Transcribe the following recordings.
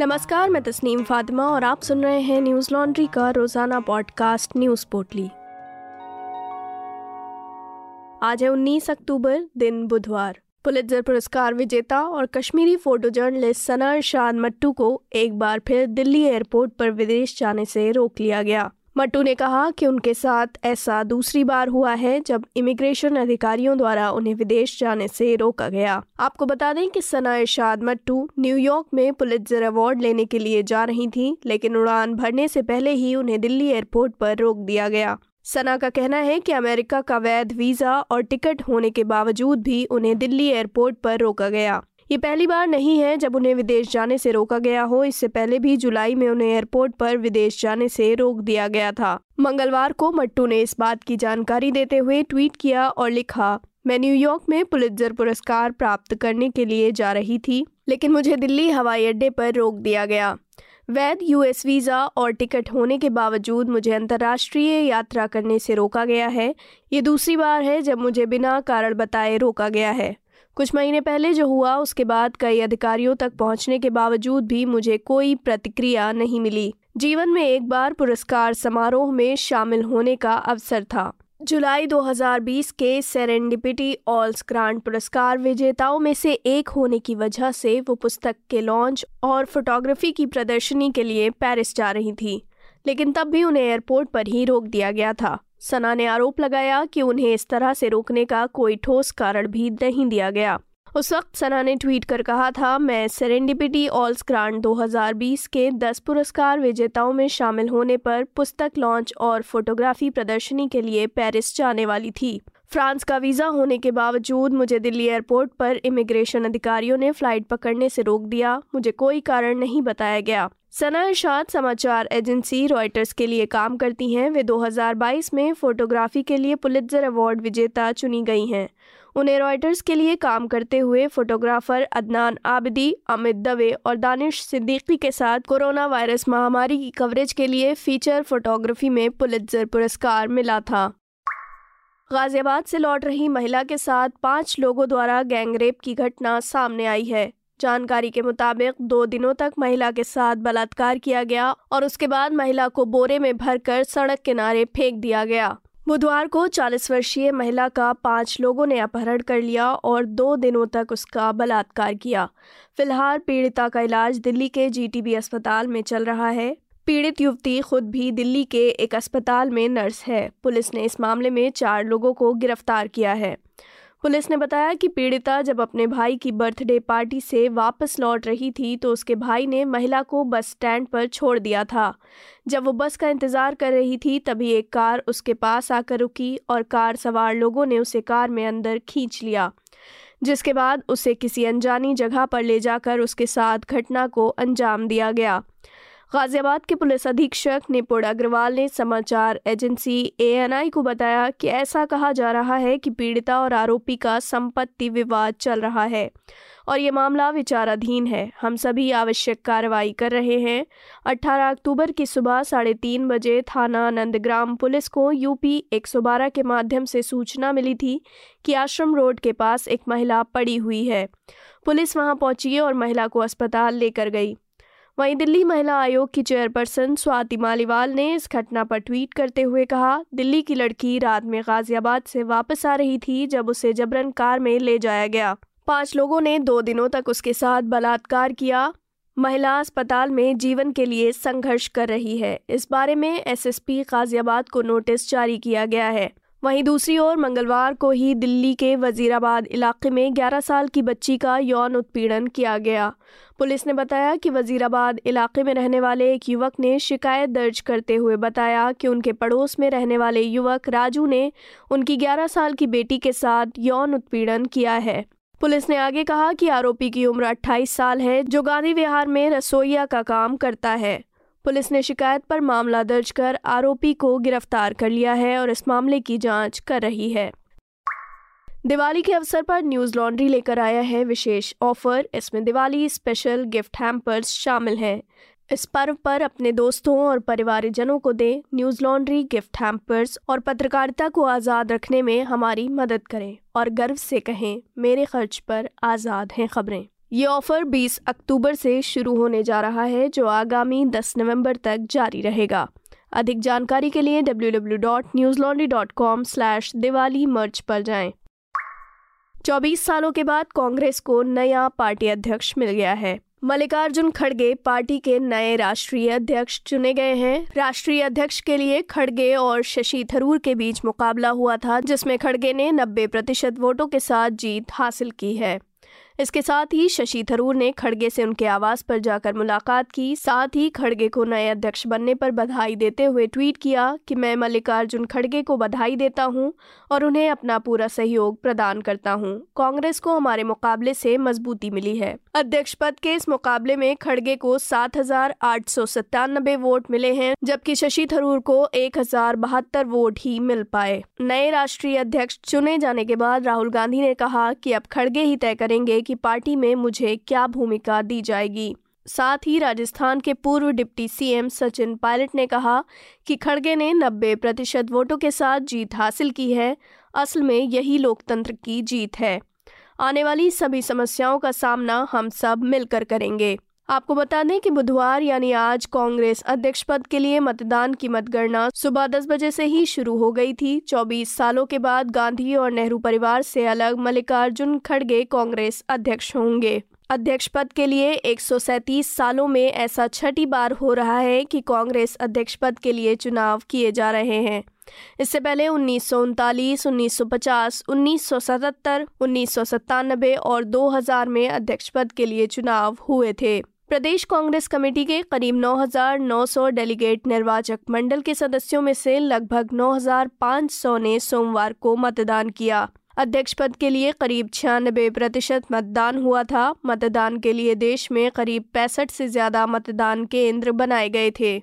नमस्कार, मैं तस्नीम फातिमा और आप सुन रहे हैं न्यूज़ लॉन्ड्री का रोज़ाना पॉडकास्ट न्यूज़ पोटली। आज है 19 अक्टूबर, दिन बुधवार। पुलित्जर पुरस्कार विजेता और कश्मीरी फ़ोटो जर्नलिस्ट सना शाह मट्टू को एक बार फिर दिल्ली एयरपोर्ट पर विदेश जाने से रोक लिया गया। मट्टू ने कहा कि उनके साथ ऐसा दूसरी बार हुआ है जब इमिग्रेशन अधिकारियों द्वारा उन्हें विदेश जाने से रोका गया। आपको बता दें कि सना इरशाद मट्टू न्यूयॉर्क में पुलित्जर अवार्ड लेने के लिए जा रही थी, लेकिन उड़ान भरने से पहले ही उन्हें दिल्ली एयरपोर्ट पर रोक दिया गया। सना का कहना है कि अमेरिका का वैध वीज़ा और टिकट होने के बावजूद भी उन्हें दिल्ली एयरपोर्ट पर रोका गया। ये पहली बार नहीं है जब उन्हें विदेश जाने से रोका गया हो। इससे पहले भी जुलाई में उन्हें एयरपोर्ट पर विदेश जाने से रोक दिया गया था। मंगलवार को मट्टू ने इस बात की जानकारी देते हुए ट्वीट किया और लिखा, मैं न्यूयॉर्क में पुलित्जर पुरस्कार प्राप्त करने के लिए जा रही थी, लेकिन मुझे दिल्ली हवाई अड्डे पर रोक दिया गया। वैध यूएस वीज़ा और टिकट होने के बावजूद मुझे अंतर्राष्ट्रीय यात्रा करने से रोका गया है। ये दूसरी बार है जब मुझे बिना कारण बताए रोका गया है। कुछ महीने पहले जो हुआ, उसके बाद कई अधिकारियों तक पहुँचने के बावजूद भी मुझे कोई प्रतिक्रिया नहीं मिली। जीवन में एक बार पुरस्कार समारोह में शामिल होने का अवसर था। जुलाई 2020 के सेरेंडिपिटी ऑल्स ग्रांड पुरस्कार विजेताओं में से एक होने की वजह से वो पुस्तक के लॉन्च और फोटोग्राफी की प्रदर्शनी के लिए पेरिस जा रही थी, लेकिन तब भी उन्हें एयरपोर्ट पर ही रोक दिया गया था। सना ने आरोप लगाया कि उन्हें इस तरह से रोकने का कोई ठोस कारण भी नहीं दिया गया। उस वक्त सना ने ट्वीट कर कहा था, मैं सेरेंडिपिटी ऑल्स ग्रांड 2020 के 10 पुरस्कार विजेताओं में शामिल होने पर पुस्तक लॉन्च और फोटोग्राफी प्रदर्शनी के लिए पेरिस जाने वाली थी। फ्रांस का वीज़ा होने के बावजूद मुझे दिल्ली एयरपोर्ट पर इमिग्रेशन अधिकारियों ने फ़्लाइट पकड़ने से रोक दिया। मुझे कोई कारण नहीं बताया गया। सना इरशाद समाचार एजेंसी रॉयटर्स के लिए काम करती हैं। वे 2022 में फोटोग्राफी के लिए पुलित्जर अवार्ड विजेता चुनी गई हैं। उन्हें रॉयटर्स के लिए काम करते हुए फोटोग्राफर अदनान आबिदी, अमित दवे और दानिश सिद्दीकी के साथ कोरोना वायरस महामारी की कवरेज के लिए फीचर फोटोग्राफी में पुलित्जर पुरस्कार मिला था। गाजियाबाद से लौट रही महिला के साथ पाँच लोगों द्वारा गैंगरेप की घटना सामने आई है। जानकारी के मुताबिक दो दिनों तक महिला के साथ बलात्कार किया गया और उसके बाद महिला को बोरे में भरकर सड़क किनारे फेंक दिया गया। बुधवार को 40 वर्षीय महिला का पाँच लोगों ने अपहरण कर लिया और दो दिनों तक उसका बलात्कार किया। फ़िलहाल पीड़िता का इलाज दिल्ली के जीटीबी अस्पताल में चल रहा है। पीड़ित युवती खुद भी दिल्ली के एक अस्पताल में नर्स है। पुलिस ने इस मामले में चार लोगों को गिरफ़्तार किया है। पुलिस ने बताया कि पीड़िता जब अपने भाई की बर्थडे पार्टी से वापस लौट रही थी तो उसके भाई ने महिला को बस स्टैंड पर छोड़ दिया था। जब वो बस का इंतज़ार कर रही थी, तभी एक कार उसके पास आकर रुकी और कार सवार लोगों ने उसे कार में अंदर खींच लिया, जिसके बाद उसे किसी अनजानी जगह पर ले जाकर उसके साथ घटना को अंजाम दिया गया। गाजियाबाद के पुलिस अधीक्षक निपुण अग्रवाल ने समाचार एजेंसी एएनआई को बताया कि ऐसा कहा जा रहा है कि पीड़िता और आरोपी का संपत्ति विवाद चल रहा है और ये मामला विचाराधीन है। हम सभी आवश्यक कार्रवाई कर रहे हैं। 18 अक्टूबर की सुबह साढ़े तीन बजे थाना नंदग्राम पुलिस को यूपी 112 के माध्यम से सूचना मिली थी कि आश्रम रोड के पास एक महिला पड़ी हुई है। पुलिस वहाँ पहुँची और महिला को अस्पताल लेकर गई। वहीं दिल्ली महिला आयोग की चेयरपर्सन स्वाति मालीवाल ने इस घटना पर ट्वीट करते हुए कहा, दिल्ली की लड़की रात में गाजियाबाद से वापस आ रही थी जब उसे जबरन कार में ले जाया गया। पाँच लोगों ने दो दिनों तक उसके साथ बलात्कार किया। महिला अस्पताल में जीवन के लिए संघर्ष कर रही है। इस बारे में एसएसपी गाजियाबाद को नोटिस जारी किया गया है। वहीं दूसरी ओर मंगलवार को ही दिल्ली के वजीराबाद इलाके में 11 साल की बच्ची का यौन उत्पीड़न किया गया। पुलिस ने बताया कि वजीराबाद इलाके में रहने वाले एक युवक ने शिकायत दर्ज करते हुए बताया कि उनके पड़ोस में रहने वाले युवक राजू ने उनकी 11 साल की बेटी के साथ यौन उत्पीड़न किया है। पुलिस ने आगे कहा कि आरोपी की उम्र 28 साल है, जो गांधी विहार में रसोईया का काम करता है। पुलिस ने शिकायत पर मामला दर्ज कर आरोपी को गिरफ़्तार कर लिया है और इस मामले की जाँच कर रही है। दिवाली के अवसर पर न्यूज़ लॉन्ड्री लेकर आया है विशेष ऑफ़र। इसमें दिवाली स्पेशल गिफ्ट हैम्पर्स शामिल हैं। इस पर्व पर अपने दोस्तों और परिवारजनों को दें न्यूज़ लॉन्ड्री गिफ्ट हैम्पर्स और पत्रकारिता को आज़ाद रखने में हमारी मदद करें। और गर्व से कहें, मेरे खर्च पर आज़ाद हैं खबरें। ये ऑफ़र 20 अक्टूबर से शुरू होने जा रहा है, जो आगामी 10 नवंबर तक जारी रहेगा। अधिक जानकारी के लिए www.newslaundry.com दिवाली मर्च पर जाएँ। 24 सालों के बाद कांग्रेस को नया पार्टी अध्यक्ष मिल गया है। मल्लिकार्जुन खड़गे पार्टी के नए राष्ट्रीय अध्यक्ष चुने गए हैं। राष्ट्रीय अध्यक्ष के लिए खड़गे और शशि थरूर के बीच मुकाबला हुआ था, जिसमें खड़गे ने 90 प्रतिशत वोटों के साथ जीत हासिल की है। इसके साथ ही शशि थरूर ने खड़गे से उनके आवास पर जाकर मुलाकात की। साथ ही खड़गे को नए अध्यक्ष बनने पर बधाई देते हुए ट्वीट किया कि मैं मल्लिकार्जुन खड़गे को बधाई देता हूँ और उन्हें अपना पूरा सहयोग प्रदान करता हूँ। कांग्रेस को हमारे मुकाबले से मजबूती मिली है। अध्यक्ष पद के इस मुकाबले में खड़गे को सात हज़ार आठ सौ सत्तानबे वोट मिले हैं, जबकि शशि थरूर को एक हज़ार बहत्तर वोट ही मिल पाए। नए राष्ट्रीय अध्यक्ष चुने जाने के बाद राहुल गांधी ने कहा कि अब खड़गे ही तय करेंगे कि पार्टी में मुझे क्या भूमिका दी जाएगी। साथ ही राजस्थान के पूर्व डिप्टी सीएम सचिन पायलट ने कहा कि खड़गे ने 90 प्रतिशत वोटों के साथ जीत हासिल की है। असल में यही लोकतंत्र की जीत है। आने वाली सभी समस्याओं का सामना हम सब मिलकर करेंगे। आपको बता दें कि बुधवार यानी आज कांग्रेस अध्यक्ष पद के लिए मतदान की मतगणना सुबह दस बजे से ही शुरू हो गई थी। 24 सालों के बाद गांधी और नेहरू परिवार से अलग मल्लिकार्जुन खड़गे कांग्रेस अध्यक्ष होंगे। अध्यक्ष पद के लिए एक सालों में ऐसा छठी बार हो रहा है कि कांग्रेस अध्यक्ष पद के लिए चुनाव किए जा रहे हैं। इससे पहले उन्नीस सौ उनतालीस उन्नीस सौ पचास उन्नीस सौ सतहत्तर उन्नीस सौ सत्तानबे और 2000 में अध्यक्ष पद के लिए चुनाव हुए थे। प्रदेश कांग्रेस कमेटी के करीब 9,900 डेलीगेट निर्वाचक मंडल के सदस्यों में से लगभग 9,500 ने सोमवार को मतदान किया। अध्यक्ष पद के लिए करीब छियानबे प्रतिशत मतदान हुआ था। मतदान के लिए देश में करीब पैंसठ से ज़्यादा मतदान केंद्र बनाए गए थे।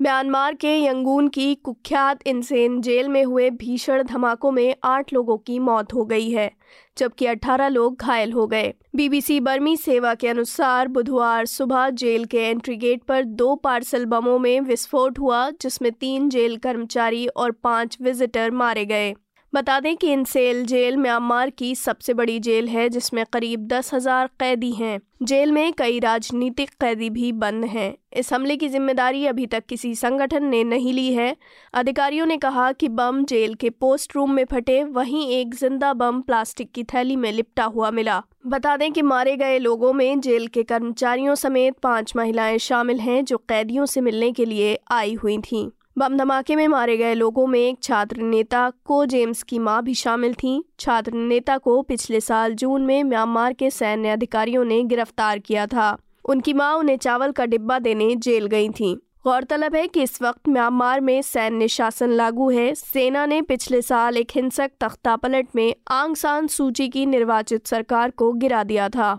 म्यांमार के यंगून की कुख्यात इंसेन जेल में हुए भीषण धमाकों में आठ लोगों की मौत हो गई है, जबकि 18 लोग घायल हो गए। बीबीसी बर्मी सेवा के अनुसार बुधवार सुबह जेल के एंट्री गेट पर दो पार्सल बमों में विस्फोट हुआ, जिसमें तीन जेल कर्मचारी और पाँच विजिटर मारे गए। बता दें कि इनसेल जेल म्यांमार की सबसे बड़ी जेल है, जिसमें करीब दस हज़ार कैदी हैं। जेल में कई राजनीतिक कैदी भी बंद हैं। इस हमले की ज़िम्मेदारी अभी तक किसी संगठन ने नहीं ली है। अधिकारियों ने कहा कि बम जेल के पोस्ट रूम में फटे, वहीं एक ज़िंदा बम प्लास्टिक की थैली में लिपटा हुआ मिला। बता दें कि मारे गए लोगों में जेल के कर्मचारियों समेत पाँच महिलाएँ शामिल हैं, जो कैदियों से मिलने के लिए आई हुई थीं। बम धमाके में मारे गए लोगों में एक छात्र नेता को जेम्स की माँ भी शामिल थीं। छात्र नेता को पिछले साल जून में म्यांमार के सैन्य अधिकारियों ने गिरफ़्तार किया था। उनकी माँ उन्हें चावल का डिब्बा देने जेल गई थीं। गौरतलब है कि इस वक्त म्यांमार में सैन्य शासन लागू है। सेना ने पिछले साल एक हिंसक तख्ता पलट में आंग सान सूची की निर्वाचित सरकार को गिरा दिया था।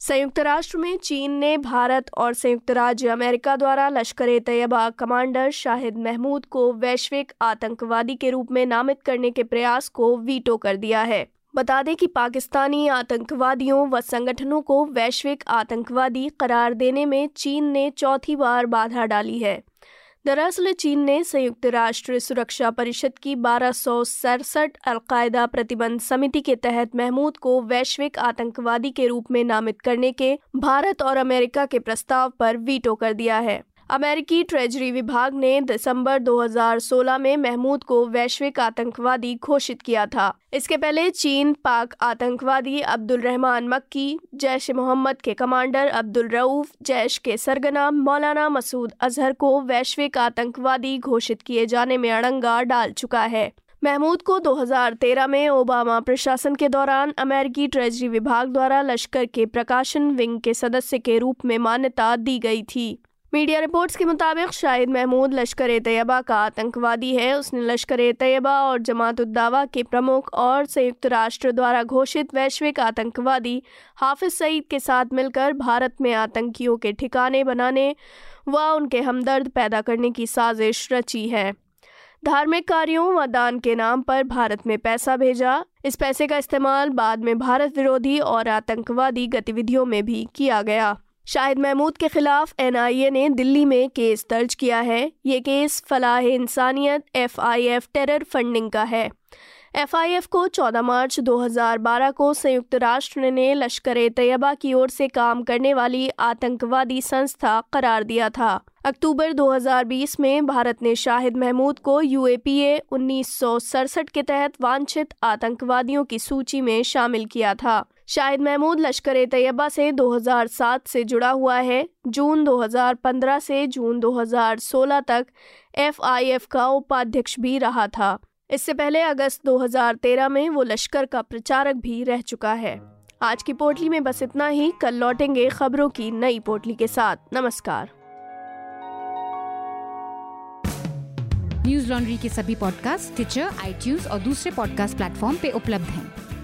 संयुक्त राष्ट्र में चीन ने भारत और संयुक्त राज्य अमेरिका द्वारा लश्कर तैयबा कमांडर शाहिद महमूद को वैश्विक आतंकवादी के रूप में नामित करने के प्रयास को वीटो कर दिया है। बता दें कि पाकिस्तानी आतंकवादियों व संगठनों को वैश्विक आतंकवादी करार देने में चीन ने चौथी बार बाधा डाली है। दरअसल चीन ने संयुक्त राष्ट्र सुरक्षा परिषद की बारह सौ सड़सठ अलकायदा प्रतिबंध समिति के तहत महमूद को वैश्विक आतंकवादी के रूप में नामित करने के भारत और अमेरिका के प्रस्ताव पर वीटो कर दिया है। अमेरिकी ट्रेजरी विभाग ने दिसंबर 2016 में महमूद को वैश्विक आतंकवादी घोषित किया था। इसके पहले चीन पाक आतंकवादी अब्दुल रहमान मक्की, जैश मोहम्मद के कमांडर अब्दुल रऊफ, जैश के सरगना मौलाना मसूद अजहर को वैश्विक आतंकवादी घोषित किए जाने में अड़ंगा डाल चुका है। महमूद को 2013 में ओबामा प्रशासन के दौरान अमेरिकी ट्रेजरी विभाग द्वारा लश्कर के प्रकाशन विंग के सदस्य के रूप में मान्यता दी गई थी। मीडिया रिपोर्ट्स के मुताबिक शाहिद महमूद लश्कर तैयबा का आतंकवादी है। उसने लश्कर तैयबा और जमात उद्दावा के प्रमुख और संयुक्त राष्ट्र द्वारा घोषित वैश्विक आतंकवादी हाफिज सईद के साथ मिलकर भारत में आतंकियों के ठिकाने बनाने व उनके हमदर्द पैदा करने की साजिश रची है। धार्मिक कार्यों व दान के नाम पर भारत में पैसा भेजा। इस पैसे का इस्तेमाल बाद में भारत विरोधी और आतंकवादी गतिविधियों में भी किया गया। शाहिद महमूद के खिलाफ एनआईए ने दिल्ली में केस दर्ज किया है। ये केस फलाह इंसानियत एफआईएफ टेरर फंडिंग का है। एफआईएफ को 14 मार्च 2012 को संयुक्त राष्ट्र ने लश्कर ए तैयबा की ओर से काम करने वाली आतंकवादी संस्था करार दिया था। अक्टूबर 2020 में भारत ने शाहिद महमूद को यूएपीए उन्नीस सौ सड़सठ के तहत वांछित आतंकवादियों की सूची में शामिल किया था। शाहिद महमूद लश्कर तैयबा से 2007 से जुड़ा हुआ है। जून 2015 से जून 2016 तक एफआईएफ का उपाध्यक्ष भी रहा था। इससे पहले अगस्त 2013 में वो लश्कर का प्रचारक भी रह चुका है। आज की पोटली में बस इतना ही। कल लौटेंगे खबरों की नई पोटली के साथ। नमस्कार। न्यूज़ लॉन्ड्री के सभी पॉडकास्ट ट्विटर आई और दूसरे पॉडकास्ट प्लेटफॉर्म पे उपलब्ध हैं।